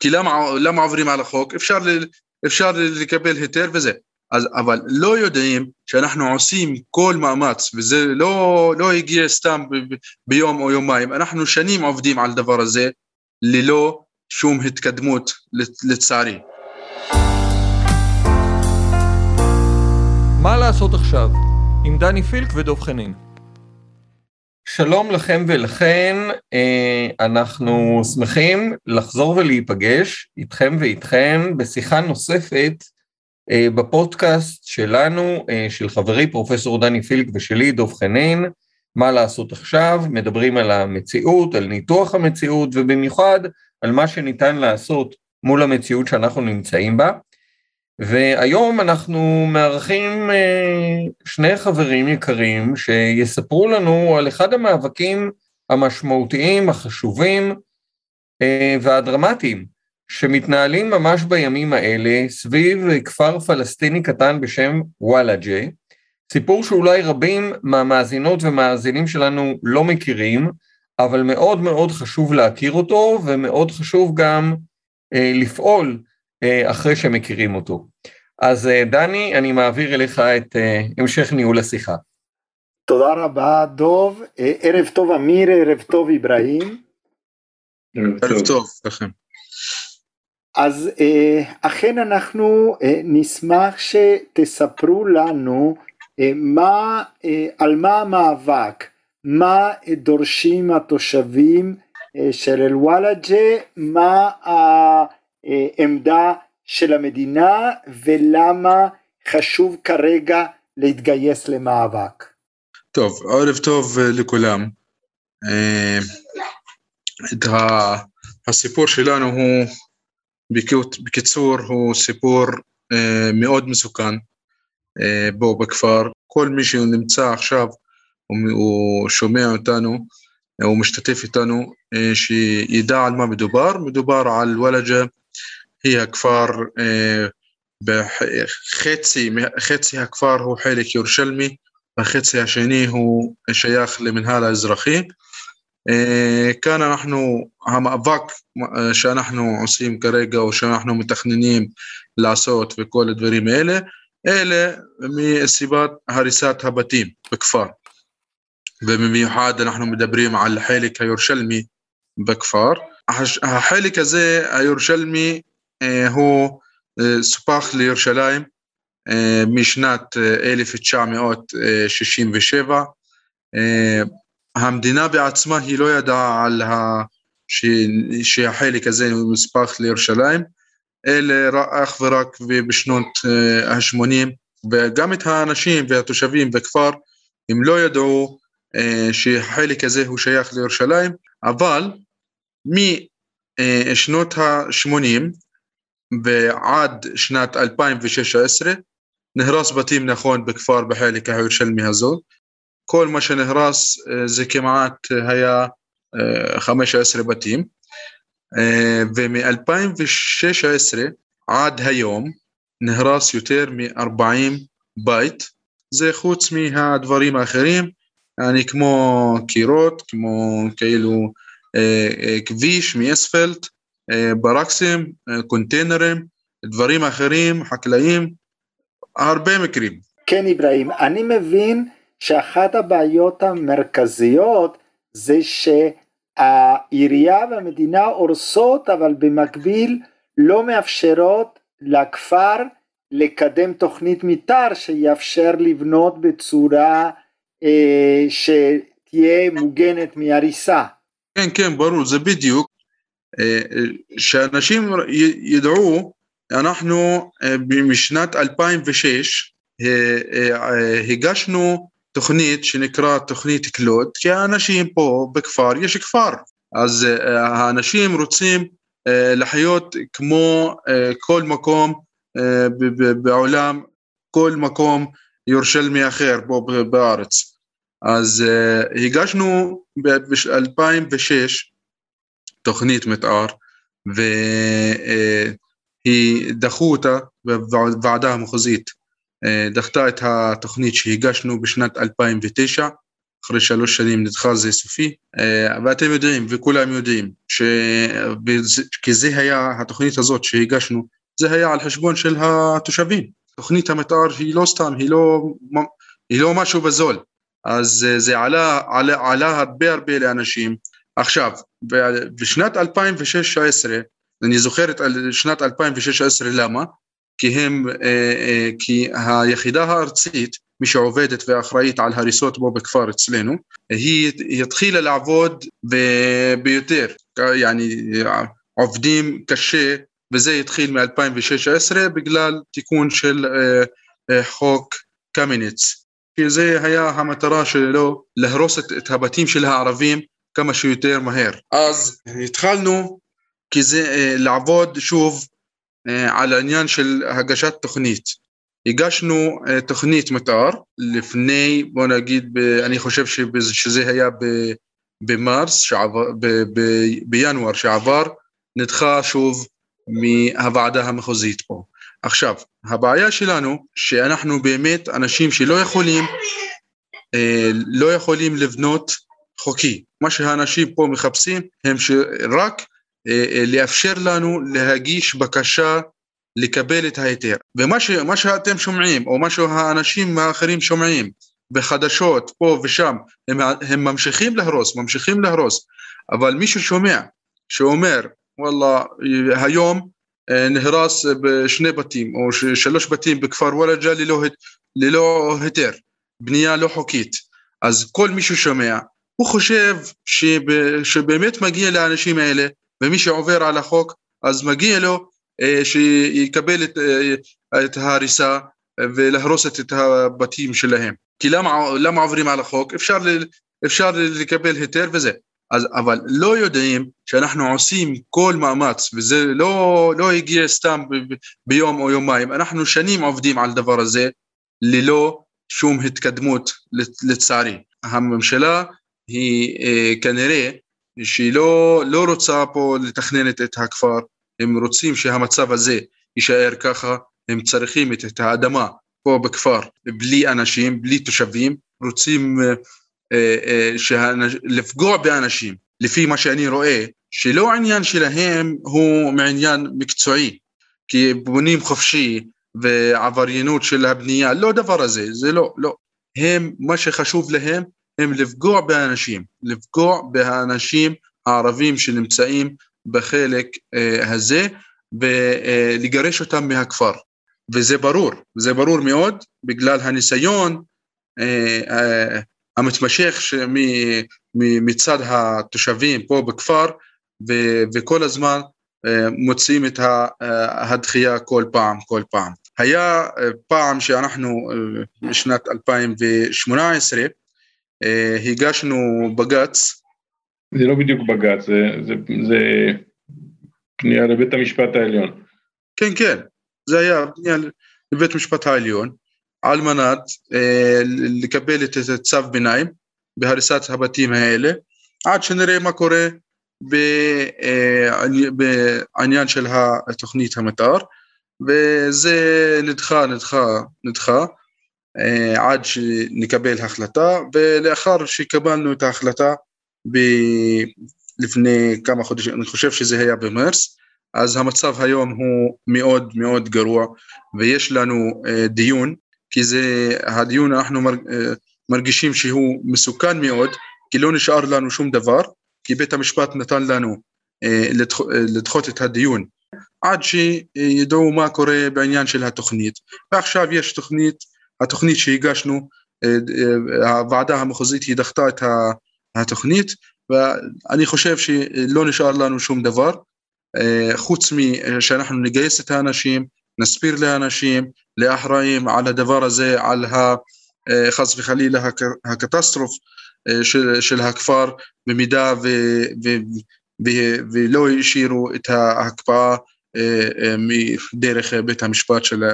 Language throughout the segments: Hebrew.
כי למה, למה עוברים על החוק? אפשר, אפשר לקבל היתר וזה. אז, אבל לא יודעים שאנחנו עושים כל מאמץ, וזה לא, לא הגיע סתם ב, ביום או יומיים, אנחנו שנים עובדים על דבר הזה ללא שום התקדמות, לצערי. מה לעשות עכשיו? עם דני פילק ודב חנין. שלום לכם ולכן, אה, אנחנו שמחים לחזור ולהיפגש איתכם ואיתכם בשיחה נוספת אה, בפודקאסט שלנו, אה, של חברי פרופסור דני פילק ושלי דב חנין, מה לעשות עכשיו, מדברים על המציאות, על ניתוח המציאות ובמיוחד על מה שניתן לעשות מול המציאות שאנחנו נמצאים בה. והיום אנחנו מארחים אה, שני חברים יקרים שיספרו לנו על אחד המאבקים המשמעותיים, החשובים אה, והדרמטיים שמתנהלים ממש בימים האלה סביב כפר פלסטיני קטן בשם וואלאג'ה, סיפור שאולי רבים מהמאזינות ומאזינים שלנו לא מכירים, אבל מאוד מאוד חשוב להכיר אותו ומאוד חשוב גם אה, לפעול אחרי שמכירים אותו. אז אה, דני, אני מעביר אליך את אה, המשך ניהול השיחה. תודה רבה דוב, ערב טוב אמיר, ערב טוב אברהים. ערב טוב לכם. אז אכן אנחנו נשמח שתספרו לנו מה, על מה המאבק, מה דורשים התושבים של אל-וואלג'ה, מה העמדה של המדינה ולמה חשוב כרגע להתגייס למאבק. טוב, ערב טוב אה, לכולם. אה, את הסיפור שלנו הוא, בקיצור, הוא סיפור אה, מאוד מסוכן בו בכפר. כל מי שנמצא עכשיו, הוא שומע אותנו, הוא משתתף איתנו, שידע על מה מדובר. מדובר על וולג'ה הכפר, אה, בחצי, חצי הכפר הוא חלק ירושלמי, והחצי השני הוא שייך למנהל האזרחי. כאן אנחנו, המאבק שאנחנו עושים כרגע, או שאנחנו מתכננים לעשות וכל הדברים האלה, אלה מסיבת הריסת הבתים בכפר. ובמיוחד אנחנו מדברים על החלק הירושלמי בכפר. החלק הזה, הירושלמי, הוא אה, סופח לירושלים אה, משנת 1967. המדינה בעצמה היא לא ידעה על ה... ש... שהחלק הזה מסופח לירושלים, אלא אך ורק בשנות ה-80, וגם את האנשים והתושבים בכפר, הם לא ידעו שהחלק הזה הוא שייך לירושלים, אבל משנות ה-80 ועד שנת 2016 נהרס בתים נכון בכפר בחלק הירושלמי הזאת. כל מה שנהרס אה, זה כמעט היה 15 אה, בתים, אה, ומ-2016 עד היום נהרס יותר מ-40 בית, זה חוץ מהדברים האחרים, אני כמו קירות, כמו כאילו כביש מאספלט, ברקסים, קונטיינרים, דברים אחרים, חקלאים, הרבה מקרים. כן אברהים, אני מבין שאחת הבעיות המרכזיות זה שהעירייה והמדינה הורסות אבל במקביל לא מאפשרות לכפר לקדם תוכנית מתאר שיאפשר לבנות בצורה אה, שתהיה מוגנת מהריסה. כן, כן, ברור, זה בדיוק. שאנשים ידעו, אנחנו אה, משנת 2006 אה, אה, הגשנו תוכנית שנקרא תוכנית קלוד, כי האנשים פה בכפר, יש כפר, אז האנשים רוצים לחיות כמו כל מקום בעולם, כל מקום ירושלמי אחר פה בארץ. אז הגשנו ב-2006 תוכנית מתאר, והיא דחו אותה בוועדה המחוזית, אה, דחתה את התוכנית שהגשנו בשנת 2009, אחרי שלוש שנים נדחה זה סופי, ואתם יודעים וכולם יודעים, ש... כי זה היה, התוכנית הזאת שהגשנו, זה היה על חשבון של התושבים. תוכנית המתאר היא לא סתם, היא לא, היא לא משהו בזול, אז זה עלה, עלה, עלה הרבה הרבה לאנשים. עכשיו, בשנת 2016, אני זוכר את שנת 2016 למה? כי הם, אה, אה, כי היחידה הארצית, מי שעובדת ואחראית על הריסות פה בכפר אצלנו, היא התחילה לעבוד ביותר, יעני עובדים קשה, וזה התחיל מ-2016 בגלל תיקון של אה, חוק קמיניץ, כי זה היה המטרה שלו להרוס את הבתים של הערבים כמה שיותר מהר. אז התחלנו כי זה לעבוד שוב אה, על העניין של הגשת תוכנית. הגשנו uh, תוכנית מתאר לפני, בוא נגיד, אני חושב שזה היה במרס, שעבר, ב, ב, בינואר שעבר, נדחה שוב מהוועדה המחוזית פה. עכשיו, הבעיה שלנו, שאנחנו באמת אנשים שלא יכולים, לא יכולים לבנות חוקי. מה שהאנשים פה מחפשים הם שרק אה, אה, לאפשר לנו להגיש בקשה לקבל את ההיתר. ומה ש, שאתם שומעים, או מה שהאנשים האחרים שומעים בחדשות, פה ושם, הם, הם ממשיכים להרוס, ממשיכים להרוס, אבל מישהו שומע שאומר, וואלה, היום אה, נהרס בשני בתים, או שלוש בתים בכפר וולג'ה ללא, ללא היתר, בנייה לא חוקית. אז כל מישהו שומע, הוא חושב שבאמת מגיע לאנשים האלה ומי שעובר על החוק אז מגיע לו אה, שיקבל את, אה, את ההריסה ולהרוס את הבתים שלהם. כי למה, למה עוברים על החוק? אפשר, אפשר לקבל היתר וזה. אז, אבל לא יודעים שאנחנו עושים כל מאמץ, וזה לא, לא הגיע סתם ב, ביום או יומיים, אנחנו שנים עובדים על הדבר הזה ללא שום התקדמות לצערי. הממשלה היא אה, כנראה שהיא לא, לא רוצה פה לתכנן את, הכפר, הם רוצים שהמצב הזה יישאר ככה, הם צריכים את, את האדמה פה בכפר בלי אנשים, בלי תושבים, רוצים אה, אה, אה שהאנש, לפגוע באנשים, לפי מה שאני רואה, שלא העניין שלהם הוא מעניין מקצועי, כי בונים חופשי ועבריינות של הבנייה, לא דבר הזה, זה לא, לא. הם, מה שחשוב להם הם לפגוע באנשים, לפגוע באנשים הערבים שנמצאים בחלק אה, הזה ולגרש אותם מהכפר. וזה ברור, זה ברור מאוד בגלל הניסיון אה, אה, המתמשך מצד התושבים פה בכפר וכל הזמן מוצאים את הדחייה כל פעם, כל פעם. היה פעם שאנחנו, בשנת 2018, אה, הגשנו בג"ץ. זה לא בדיוק בג"ץ, זה, זה, זה פנייה לבית המשפט העליון. כן, כן, זה היה פנייה לבית המשפט העליון, על מנת אה, לקבל את צו ביניים בהריסת הבתים האלה, עד שנראה מה קורה אה, בעניין של התוכנית המתאר, וזה נדחה, נדחה, נדחה, אה, עד שנקבל החלטה, ולאחר שקיבלנו את ההחלטה ב- לפני כמה חודשים, אני חושב שזה היה במרס, אז המצב היום הוא מאוד מאוד גרוע, ויש לנו uh, דיון, כי זה, הדיון אנחנו uh, מרגישים שהוא מסוכן מאוד, כי לא נשאר לנו שום דבר, כי בית המשפט נתן לנו לדח, לדחות את הדיון. עד שידעו מה קורה בעניין של התוכנית, ועכשיו יש תוכנית התוכנית שהגשנו, אה, אה, הוועדה המחוזית היא דחתה את התוכנית, ואני חושב שלא נשאר לנו שום דבר, אה, חוץ משאנחנו נגייס את האנשים, נסביר לאנשים, לאחראים על הדבר הזה, על חס וחלילה הקטסטרוף של, של הכפר, במידה ו, ו, ו, ולא השאירו את ההקפאה מדרך בית המשפט של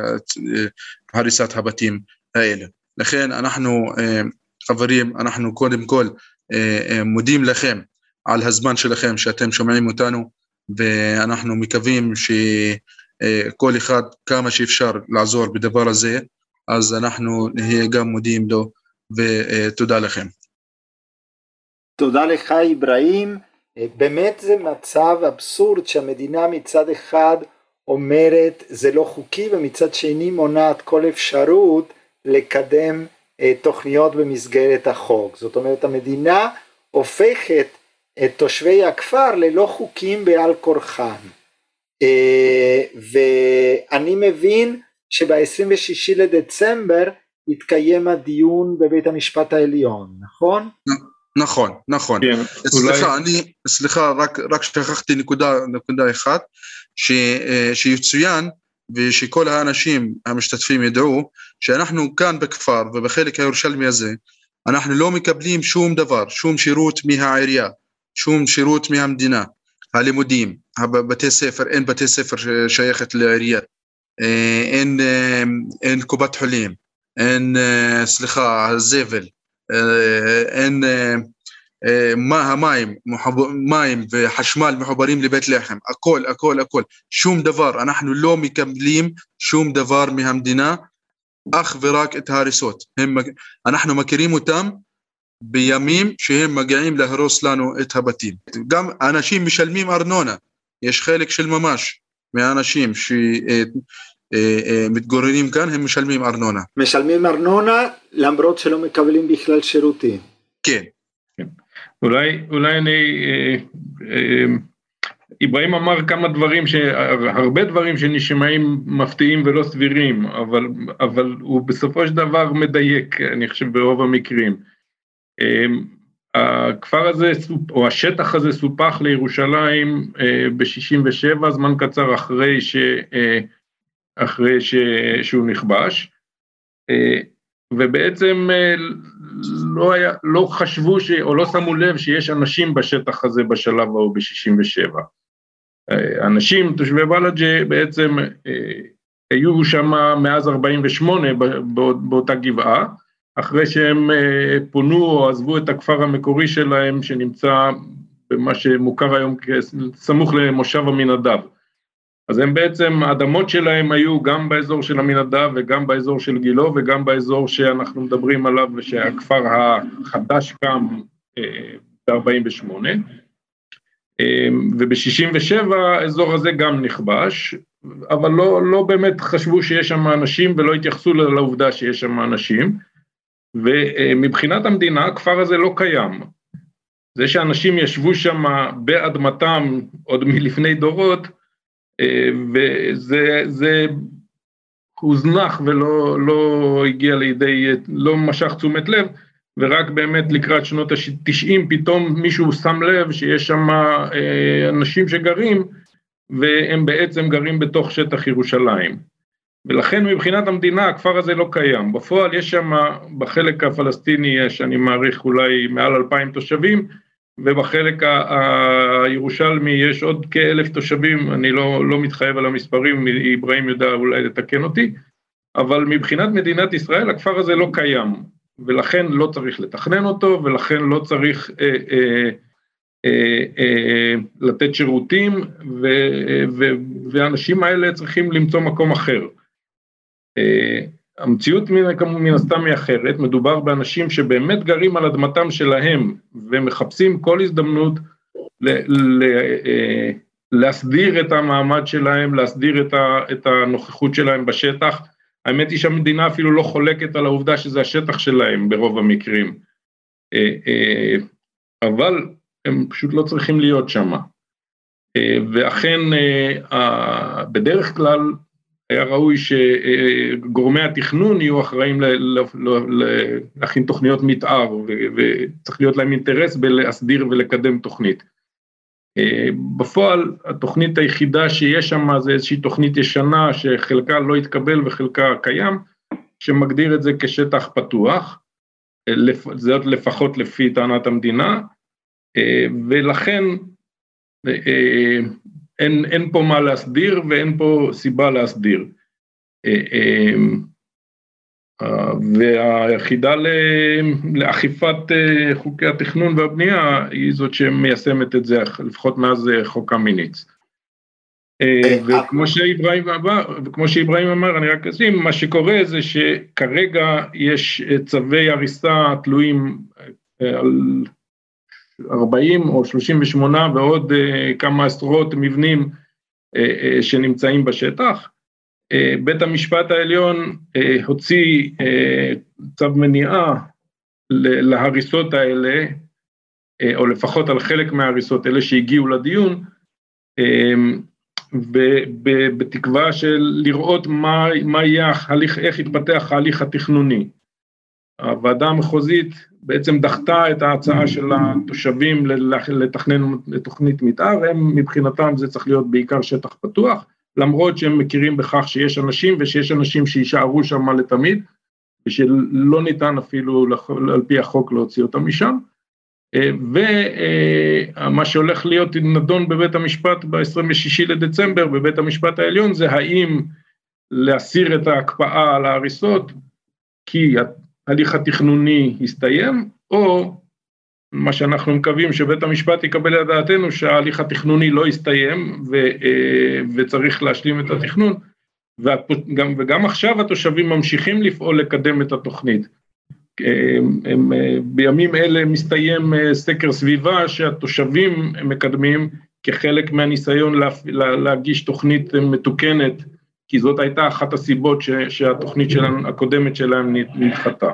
הריסת הבתים האלה. לכן אנחנו אה, חברים, אנחנו קודם כל אה, אה, מודים לכם על הזמן שלכם שאתם שומעים אותנו ואנחנו מקווים שכל אחד כמה שאפשר לעזור בדבר הזה אז אנחנו נהיה גם מודים לו ותודה לכם. תודה לך אברהים. באמת זה מצב אבסורד שהמדינה מצד אחד אומרת זה לא חוקי ומצד שני מונעת כל אפשרות לקדם תוכניות במסגרת החוק. זאת אומרת המדינה הופכת את תושבי הכפר ללא חוקים בעל כורחם. ואני מבין שב-26 לדצמבר יתקיים הדיון בבית המשפט העליון, נכון? נכון, נכון. כן, סליחה, אולי... אני, סליחה, רק, רק שכחתי נקודה, נקודה אחת, ש, שיצוין ושכל האנשים המשתתפים ידעו שאנחנו כאן בכפר ובחלק הירושלמי הזה, אנחנו לא מקבלים שום דבר, שום שירות מהעירייה, שום שירות מהמדינה, הלימודים, בתי ספר, אין בתי ספר ששייכת לעירייה, אה, אין, אה, אין קופת חולים, אין, אה, סליחה, זבל, אין המים, מים וחשמל מחוברים לבית לחם, הכל, הכל, הכל, שום דבר, אנחנו לא מקבלים שום דבר מהמדינה, אך ורק את ההריסות. הם, אנחנו מכירים אותם בימים שהם מגיעים להרוס לנו את הבתים. גם אנשים משלמים ארנונה, יש חלק של ממש מהאנשים שמתגוררים כאן, הם משלמים ארנונה. משלמים ארנונה למרות שלא מקבלים בכלל שירותים. כן. כן. אולי, אולי אני... אה, אה, אברהים אמר כמה דברים, הרבה דברים שנשמעים מפתיעים ולא סבירים, אבל, אבל הוא בסופו של דבר מדייק, אני חושב ברוב המקרים. אמ, הכפר הזה, או השטח הזה סופח לירושלים אה, ב-67, זמן קצר אחרי, ש, אה, אחרי ש, שהוא נכבש, אה, ובעצם לא, היה, לא חשבו ש, או לא שמו לב שיש אנשים בשטח הזה בשלב ההוא ב-67. אנשים, תושבי ולג'ה, בעצם היו שם מאז 48' באותה גבעה, אחרי שהם אה, פונו או עזבו את הכפר המקורי שלהם שנמצא במה שמוכר היום סמוך למושב עמינדב. אז הם בעצם, האדמות שלהם היו גם באזור של עמינדב וגם באזור של גילו וגם באזור שאנחנו מדברים עליו ושהכפר החדש קם אה, ב-48. אה, וב-67 האזור הזה גם נכבש, אבל לא, לא באמת חשבו שיש שם אנשים ולא התייחסו לעובדה שיש שם אנשים. ומבחינת המדינה הכפר הזה לא קיים. זה שאנשים ישבו שם באדמתם עוד מלפני דורות, וזה הוזנח ולא לא הגיע לידי, לא משך תשומת לב, ורק באמת לקראת שנות ה-90 פתאום מישהו שם לב שיש שם אה, אנשים שגרים, והם בעצם גרים בתוך שטח ירושלים. ולכן מבחינת המדינה הכפר הזה לא קיים. בפועל יש שם, בחלק הפלסטיני יש, אני מעריך, אולי מעל אלפיים תושבים, ובחלק הירושלמי יש עוד כאלף תושבים, אני לא, לא מתחייב על המספרים, אברהים יודע אולי לתקן אותי, אבל מבחינת מדינת ישראל הכפר הזה לא קיים, ולכן לא צריך לתכנן אותו, ולכן לא צריך אה, אה, אה, אה, לתת שירותים, ו, ו, והאנשים האלה צריכים למצוא מקום אחר. אה, המציאות מן הסתם היא אחרת, מדובר באנשים שבאמת גרים על אדמתם שלהם ומחפשים כל הזדמנות ל- ל- אה, להסדיר את המעמד שלהם, להסדיר את, ה- את הנוכחות שלהם בשטח. האמת היא שהמדינה אפילו לא חולקת על העובדה שזה השטח שלהם ברוב המקרים. אה, אבל הם פשוט לא צריכים להיות שם. ואכן בדרך כלל היה ראוי שגורמי התכנון יהיו אחראים להכין תוכניות מתאר וצריך להיות להם אינטרס בלהסדיר ולקדם תוכנית. בפועל התוכנית היחידה שיש שם זה איזושהי תוכנית ישנה שחלקה לא התקבל וחלקה קיים, שמגדיר את זה כשטח פתוח, זאת לפחות לפי טענת המדינה, ולכן אין, אין פה מה להסדיר ואין פה סיבה להסדיר. אה, אה, אה, והיחידה לאכיפת חוקי התכנון והבנייה היא זאת שמיישמת את זה, לפחות מאז חוק קמיניץ. וכמו שאיברהים אמר, וכמו שאיברהים אמר, אני רק אשים, מה שקורה זה שכרגע יש צווי הריסה תלויים על 40 או 38 ועוד כמה עשרות מבנים שנמצאים בשטח. בית המשפט העליון הוציא צו מניעה להריסות האלה, או לפחות על חלק מההריסות, אלה שהגיעו לדיון, בתקווה של לראות מה, מה יהיה איך יתפתח ההליך התכנוני. הוועדה המחוזית בעצם דחתה את ההצעה של התושבים לתכנן תוכנית מתאר, הם מבחינתם זה צריך להיות בעיקר שטח פתוח, למרות שהם מכירים בכך שיש אנשים ושיש אנשים שיישארו שם לתמיד, ושלא ניתן אפילו על פי החוק להוציא אותם משם. ומה שהולך להיות נדון בבית המשפט ב-26 לדצמבר בבית המשפט העליון זה האם להסיר את ההקפאה על ההריסות כי ההליך התכנוני הסתיים או מה שאנחנו מקווים שבית המשפט יקבל את דעתנו שההליך התכנוני לא הסתיים ו, וצריך להשלים את התכנון וגם, וגם עכשיו התושבים ממשיכים לפעול לקדם את התוכנית. הם, הם, בימים אלה מסתיים אה, סקר סביבה שהתושבים מקדמים כחלק מהניסיון לה, לה, להגיש תוכנית מתוקנת, כי זאת הייתה אחת הסיבות ש, שהתוכנית שלנו, הקודמת שלהם נדחתה.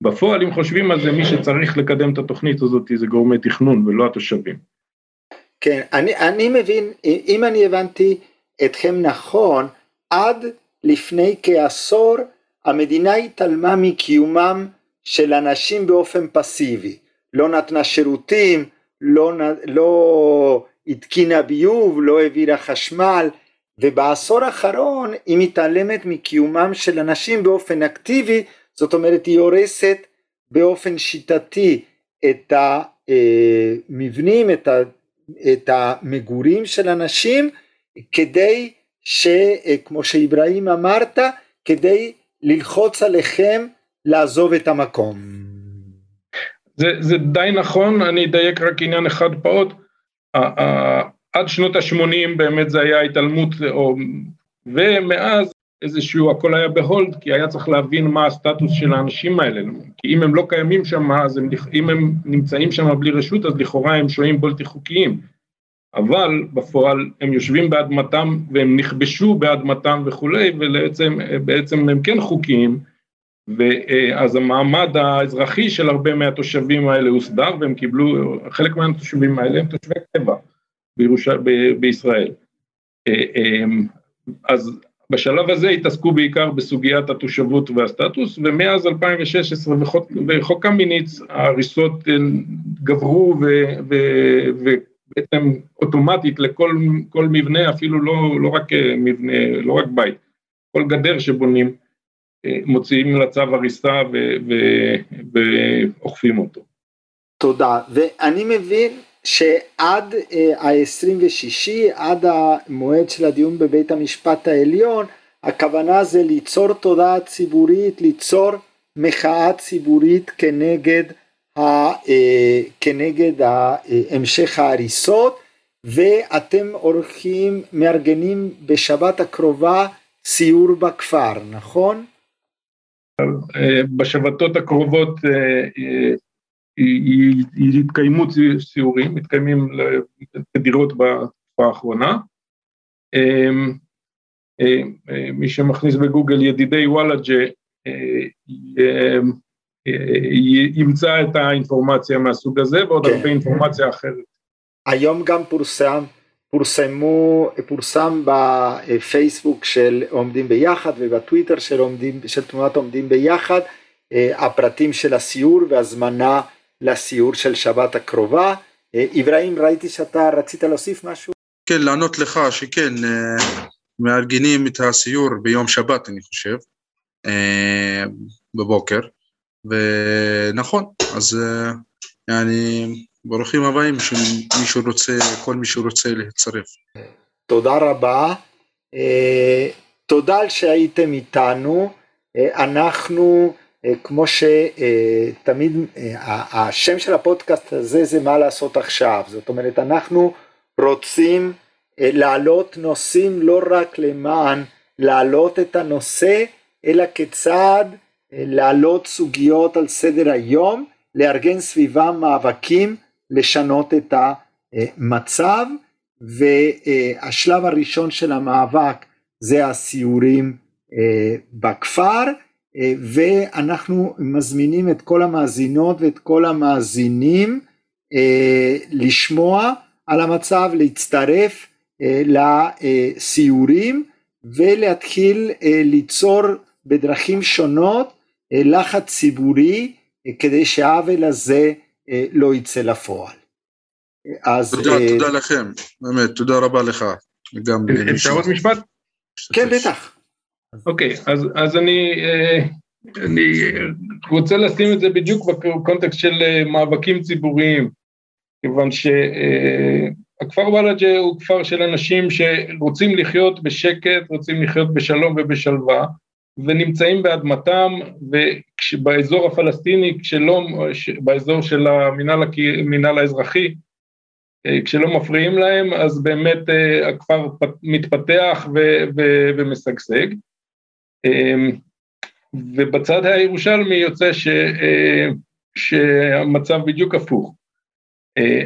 בפועל, אם חושבים על זה, מי שצריך לקדם את התוכנית הזאת זה גורמי תכנון ולא התושבים. כן, אני, אני מבין, אם אני הבנתי אתכם נכון, עד לפני כעשור המדינה התעלמה מקיומם של אנשים באופן פסיבי, לא נתנה שירותים, לא, לא התקינה ביוב, לא העבירה חשמל, ובעשור האחרון היא מתעלמת מקיומם של אנשים באופן אקטיבי, זאת אומרת היא הורסת באופן שיטתי את המבנים, את, ה, את המגורים של אנשים, כדי שכמו שאיברהים אמרת, כדי ללחוץ עליכם לעזוב את המקום. זה, זה די נכון, אני אדייק רק עניין אחד פעוט, עד שנות ה-80 באמת זה היה התעלמות, או, ומאז איזשהו הכל היה בהולד, כי היה צריך להבין מה הסטטוס של האנשים האלה, כי אם הם לא קיימים שם, אז הם, אם הם נמצאים שם בלי רשות, אז לכאורה הם שוהים בלתי חוקיים, אבל בפועל הם יושבים באדמתם והם נכבשו באדמתם וכולי, ובעצם הם כן חוקיים, ואז המעמד האזרחי של הרבה מהתושבים האלה הוסדר והם קיבלו, חלק מהתושבים האלה הם תושבי קבע בירוש... ב... בישראל. אמ, אז בשלב הזה התעסקו בעיקר בסוגיית התושבות והסטטוס ומאז 2016 בחוק, בחוק קמיניץ ההריסות גברו ו, ו, ובעצם אוטומטית לכל מבנה אפילו לא, לא רק מבנה, לא רק בית, כל גדר שבונים מוציאים לצו הריסה ואוכפים אותו. תודה, ואני מבין שעד אה, ה-26, עד המועד של הדיון בבית המשפט העליון, הכוונה זה ליצור תודעה ציבורית, ליצור מחאה ציבורית כנגד, ה, אה, כנגד המשך ההריסות, ואתם עורכים, מארגנים בשבת הקרובה סיור בכפר, נכון? בשבתות הקרובות אה, אה, יתקיימו סיורים, מתקיימים תדירות בתקופה האחרונה. אה, מי שמכניס בגוגל ידידי וואלאג'ה ימצא את האינפורמציה מהסוג הזה ועוד כן. הרבה אינפורמציה אחרת. היום גם פורסם פורסמו, פורסם בפייסבוק של עומדים ביחד ובטוויטר של, עומדים, של תנועת עומדים ביחד אה, הפרטים של הסיור והזמנה לסיור של שבת הקרובה. אה, אברהים ראיתי שאתה רצית להוסיף משהו? כן לענות לך שכן אה, מארגנים את הסיור ביום שבת אני חושב בבוקר ונכון אז אני ברוכים הבאים שמישהו רוצה, כל מי שרוצה להצטרף. תודה רבה. אה, תודה על שהייתם איתנו. אה, אנחנו, אה, כמו שתמיד, השם של הפודקאסט הזה זה מה לעשות עכשיו. זאת אומרת, אנחנו רוצים להעלות נושאים לא רק למען להעלות את הנושא, אלא כיצד להעלות סוגיות על סדר היום, לארגן סביבם מאבקים לשנות את המצב והשלב הראשון של המאבק זה הסיורים בכפר ואנחנו מזמינים את כל המאזינות ואת כל המאזינים לשמוע על המצב, להצטרף לסיורים ולהתחיל ליצור בדרכים שונות לחץ ציבורי כדי שהעוול הזה לא יצא לפועל. אז... תודה, תודה לכם, באמת, תודה רבה לך. גם... אפשר עוד משפט? כן, בטח. אוקיי, אז, אז אני, אני רוצה לשים את זה בדיוק בקונטקסט של מאבקים ציבוריים, כיוון שהכפר ולג'ה הוא כפר של אנשים שרוצים לחיות בשקט, רוצים לחיות בשלום ובשלווה, ונמצאים באדמתם, ובאזור הפלסטיני, כשלא, באזור של המינהל, האזרחי, אה, כשלא מפריעים להם, אז באמת אה, הכפר מתפתח ו, ו, ומשגשג. אמ, ובצד הירושלמי יוצא ש, אה, שהמצב בדיוק הפוך.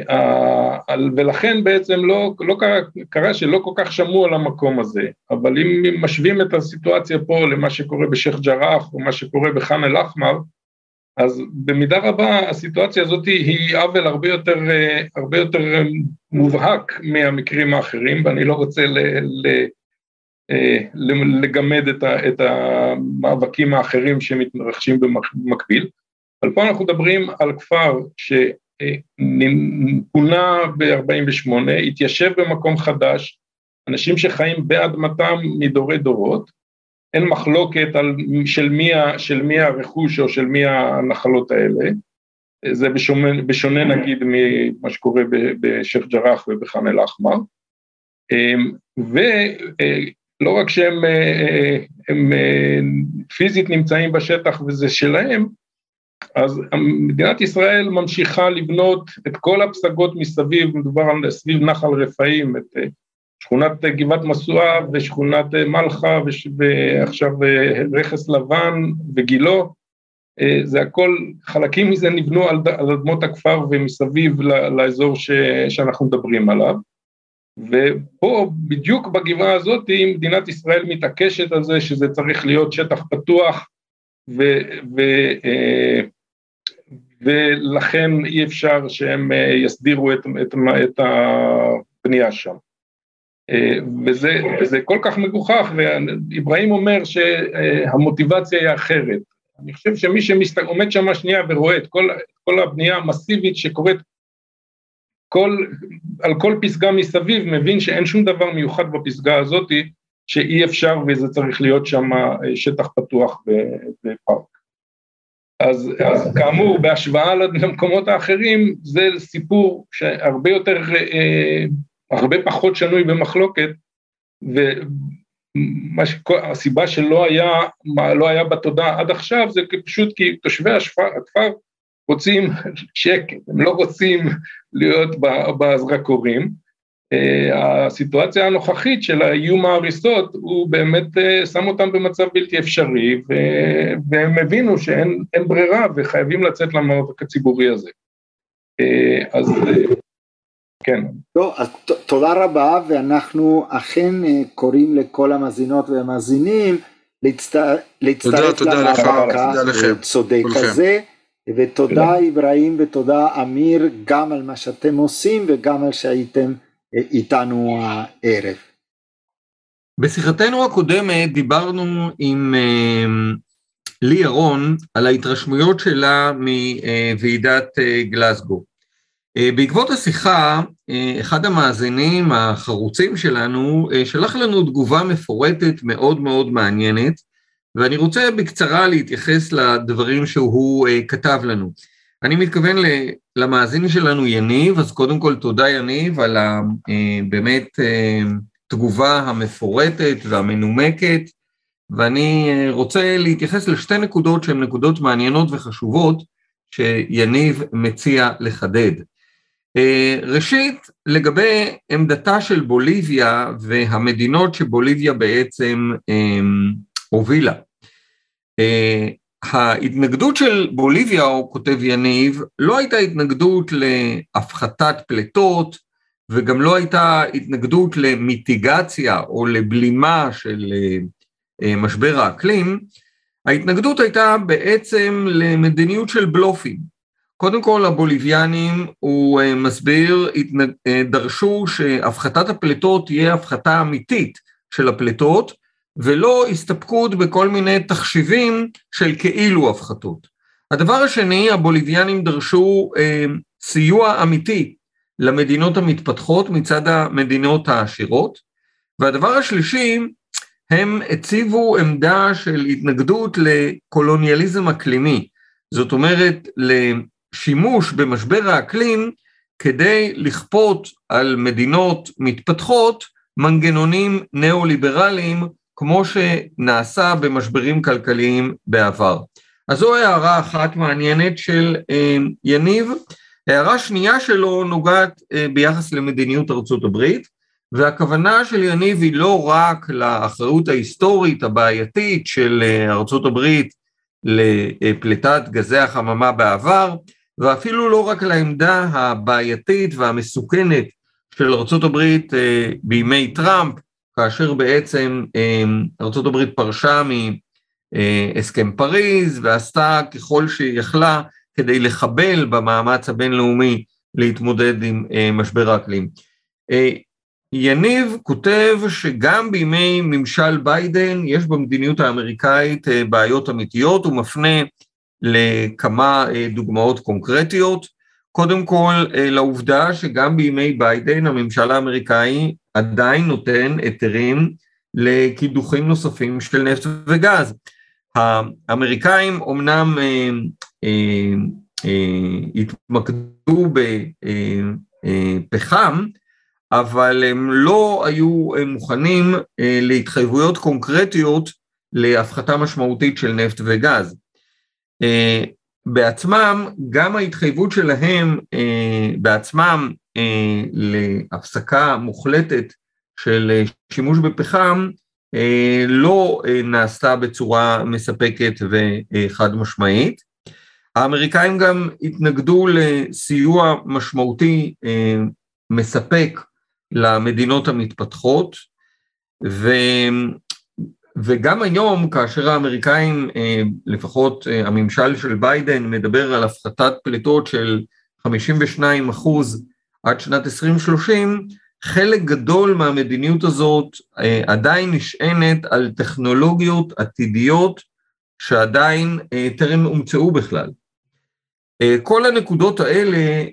אה, ולכן בעצם לא, לא קרה, קרה שלא כל כך שמעו על המקום הזה, אבל אם משווים את הסיטואציה פה למה שקורה בשייח' ג'ראח או מה שקורה בח'אן אל-אחמר, אז במידה רבה הסיטואציה הזאת היא עוול הרבה יותר, אה, הרבה יותר מובהק מהמקרים האחרים, ואני לא רוצה ל, ל, לגמד את, ה, את המאבקים האחרים שמתרחשים במקביל, אבל פה אנחנו מדברים על כפר ש... פונה ב-48, התיישב במקום חדש, אנשים שחיים באדמתם מדורי דורות, אין מחלוקת על של מי, של מי הרכוש או של מי הנחלות האלה, זה בשונה, בשונה נגיד ממה שקורה בשייח' ג'ראח ובח'אן אל-אחמר, ולא רק שהם הם, פיזית נמצאים בשטח וזה שלהם, אז מדינת ישראל ממשיכה לבנות את כל הפסגות מסביב, מדובר על סביב נחל רפאים, את אה, שכונת גבעת משואה ושכונת אה, מלחה ועכשיו אה, רכס לבן וגילו, זה הכל, חלקים מזה נבנו על, על אדמות הכפר ומסביב לאזור ש, שאנחנו מדברים עליו. ופה, בדיוק בגבעה הזאת, מדינת ישראל מתעקשת על זה שזה צריך להיות שטח פתוח, ו, ו, ולכן אי אפשר שהם אה, יסדירו את, את, את הבנייה שם. אה, וזה, וזה כל כך מגוחך, ואיברהים אומר שהמוטיבציה היא אחרת. אני חושב שמי שעומד שם שנייה ורואה את כל, כל הבנייה המסיבית שקורית כל, על כל פסגה מסביב, מבין שאין שום דבר מיוחד בפסגה הזאת שאי אפשר וזה צריך להיות שם אה, שטח פתוח בפארק. אז, אז כאמור, בהשוואה למקומות האחרים, זה סיפור שהרבה יותר, אה, הרבה פחות שנוי במחלוקת, והסיבה שלא היה, לא היה בתודעה עד עכשיו, זה פשוט כי תושבי הכפר רוצים שקט, הם לא רוצים להיות בזרקורים, אה, הסיטואציה הנוכחית של האיום ההריסות הוא באמת אה, שם אותם במצב בלתי אפשרי והם הבינו שאין ברירה וחייבים לצאת למאבק הציבורי הזה. אה, אז כן. לא, אז תודה רבה ואנחנו אכן קוראים לכל המאזינות והמאזינים להצטרף למאבק הצודק הזה. ותודה אברהים ותודה אמיר גם על מה שאתם עושים וגם על שהייתם איתנו הערב. בשיחתנו הקודמת דיברנו עם אה, לי ירון על ההתרשמויות שלה מוועידת אה, גלסגו. אה, בעקבות השיחה, אחד המאזינים החרוצים שלנו שלח לנו תגובה מפורטת מאוד מאוד מעניינת, ואני רוצה בקצרה להתייחס לדברים שהוא כתב לנו. אני מתכוון למאזין שלנו יניב, אז קודם כל תודה יניב על הבאמת אה, אה, תגובה המפורטת והמנומקת, ואני אה, רוצה להתייחס לשתי נקודות שהן נקודות מעניינות וחשובות שיניב מציע לחדד. ראשית, לגבי עמדתה של בוליביה והמדינות שבוליביה בעצם הובילה. ההתנגדות של בוליביה, או כותב יניב, לא הייתה התנגדות להפחתת פליטות, וגם לא הייתה התנגדות למיטיגציה או לבלימה של אה, משבר האקלים, ההתנגדות הייתה בעצם למדיניות של בלופים. קודם כל הבוליביאנים, הוא אה, מסביר, אה, דרשו שהפחתת הפליטות תהיה הפחתה אמיתית של הפליטות, ולא הסתפקות בכל מיני תחשיבים של כאילו הפחתות. הדבר השני, הבוליביאנים דרשו אה, סיוע אמיתי למדינות המתפתחות מצד המדינות העשירות, והדבר השלישי, הם הציבו עמדה של התנגדות לקולוניאליזם אקלימי, זאת אומרת לשימוש במשבר האקלים כדי לכפות על מדינות מתפתחות מנגנונים ניאו-ליברליים כמו שנעשה במשברים כלכליים בעבר. אז זו הערה אחת מעניינת של אה, יניב. הערה שנייה שלו נוגעת אה, ביחס למדיניות ארצות הברית, והכוונה של יניב היא לא רק לאחריות ההיסטורית הבעייתית של אה, ארצות הברית לפליטת גזי החממה בעבר, ואפילו לא רק לעמדה הבעייתית והמסוכנת של ארצות הברית בימי טראמפ, כאשר בעצם אמ, ארה"ב פרשה מהסכם פריז ועשתה ככל שהיא יכלה כדי לחבל במאמץ הבינלאומי להתמודד עם אה, משבר האקלים. אה, יניב כותב שגם בימי ממשל ביידן יש במדיניות האמריקאית אה, בעיות אמיתיות, הוא מפנה לכמה דוגמאות קונקרטיות. קודם כל לעובדה שגם בימי ביידן הממשל האמריקאי עדיין נותן היתרים לקידוחים נוספים של נפט וגז. האמריקאים אומנם אה, אה, אה, התמקדו בפחם, אבל הם לא היו מוכנים אה, להתחייבויות קונקרטיות להפחתה משמעותית של נפט וגז. אה, בעצמם, גם ההתחייבות שלהם אה, בעצמם אה, להפסקה מוחלטת של אה, שימוש בפחם אה, לא נעשתה בצורה מספקת וחד משמעית. האמריקאים גם התנגדו לסיוע משמעותי מספק למדינות המתפתחות, ו, וגם היום כאשר האמריקאים, לפחות הממשל של ביידן, מדבר על הפחתת פליטות של 52 אחוז עד שנת 2030, חלק גדול מהמדיניות הזאת אה, עדיין נשענת על טכנולוגיות עתידיות שעדיין אה, טרם הומצאו בכלל. אה, כל הנקודות האלה,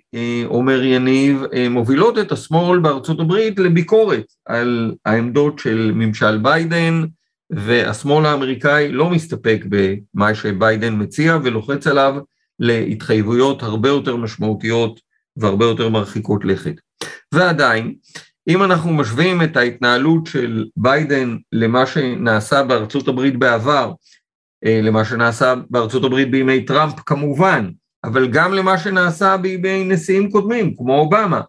אומר יניב, מובילות את השמאל בארצות הברית לביקורת על העמדות של ממשל ביידן, והשמאל האמריקאי לא מסתפק במה שביידן מציע ולוחץ עליו להתחייבויות הרבה יותר משמעותיות והרבה יותר מרחיקות לכת. ועדיין, אם אנחנו משווים את ההתנהלות של ביידן למה שנעשה בארצות הברית בעבר, אה, למה שנעשה בארצות הברית בימי טראמפ כמובן, אבל גם למה שנעשה בימי נשיאים קודמים, כמו אובמה,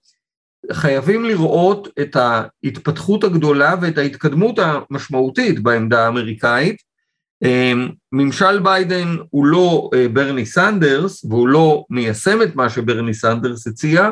חייבים לראות את ההתפתחות הגדולה ואת ההתקדמות המשמעותית בעמדה האמריקאית, אמ, ממשל ביידן הוא לא אה, ברני סנדרס, והוא לא מיישם את מה שברני סנדרס הציע,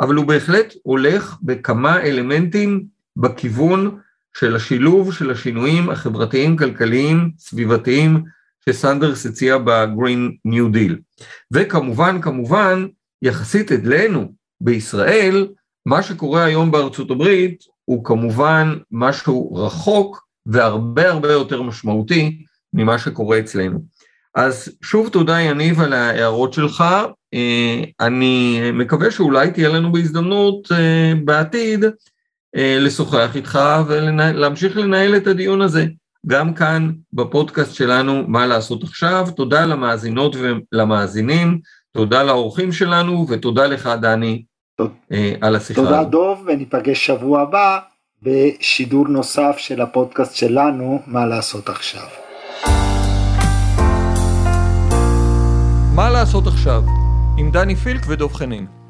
אבל הוא בהחלט הולך בכמה אלמנטים בכיוון של השילוב של השינויים החברתיים, כלכליים, סביבתיים, שסנדרס הציע ב-Green New Deal. וכמובן, כמובן, יחסית אלינו בישראל, מה שקורה היום בארצות הברית הוא כמובן משהו רחוק והרבה הרבה יותר משמעותי ממה שקורה אצלנו. אז שוב תודה יניב על ההערות שלך, אה, אני מקווה שאולי תהיה לנו בהזדמנות אה, בעתיד אה, לשוחח איתך ולהמשיך לנהל את הדיון הזה, גם כאן בפודקאסט שלנו מה לעשות עכשיו, תודה למאזינות ולמאזינים, תודה לאורחים שלנו ותודה לך דני על השיחה. תודה דוב וניפגש שבוע הבא בשידור נוסף של הפודקאסט שלנו מה לעשות עכשיו. מה לעשות עכשיו? עם דני פילק ודב חנין.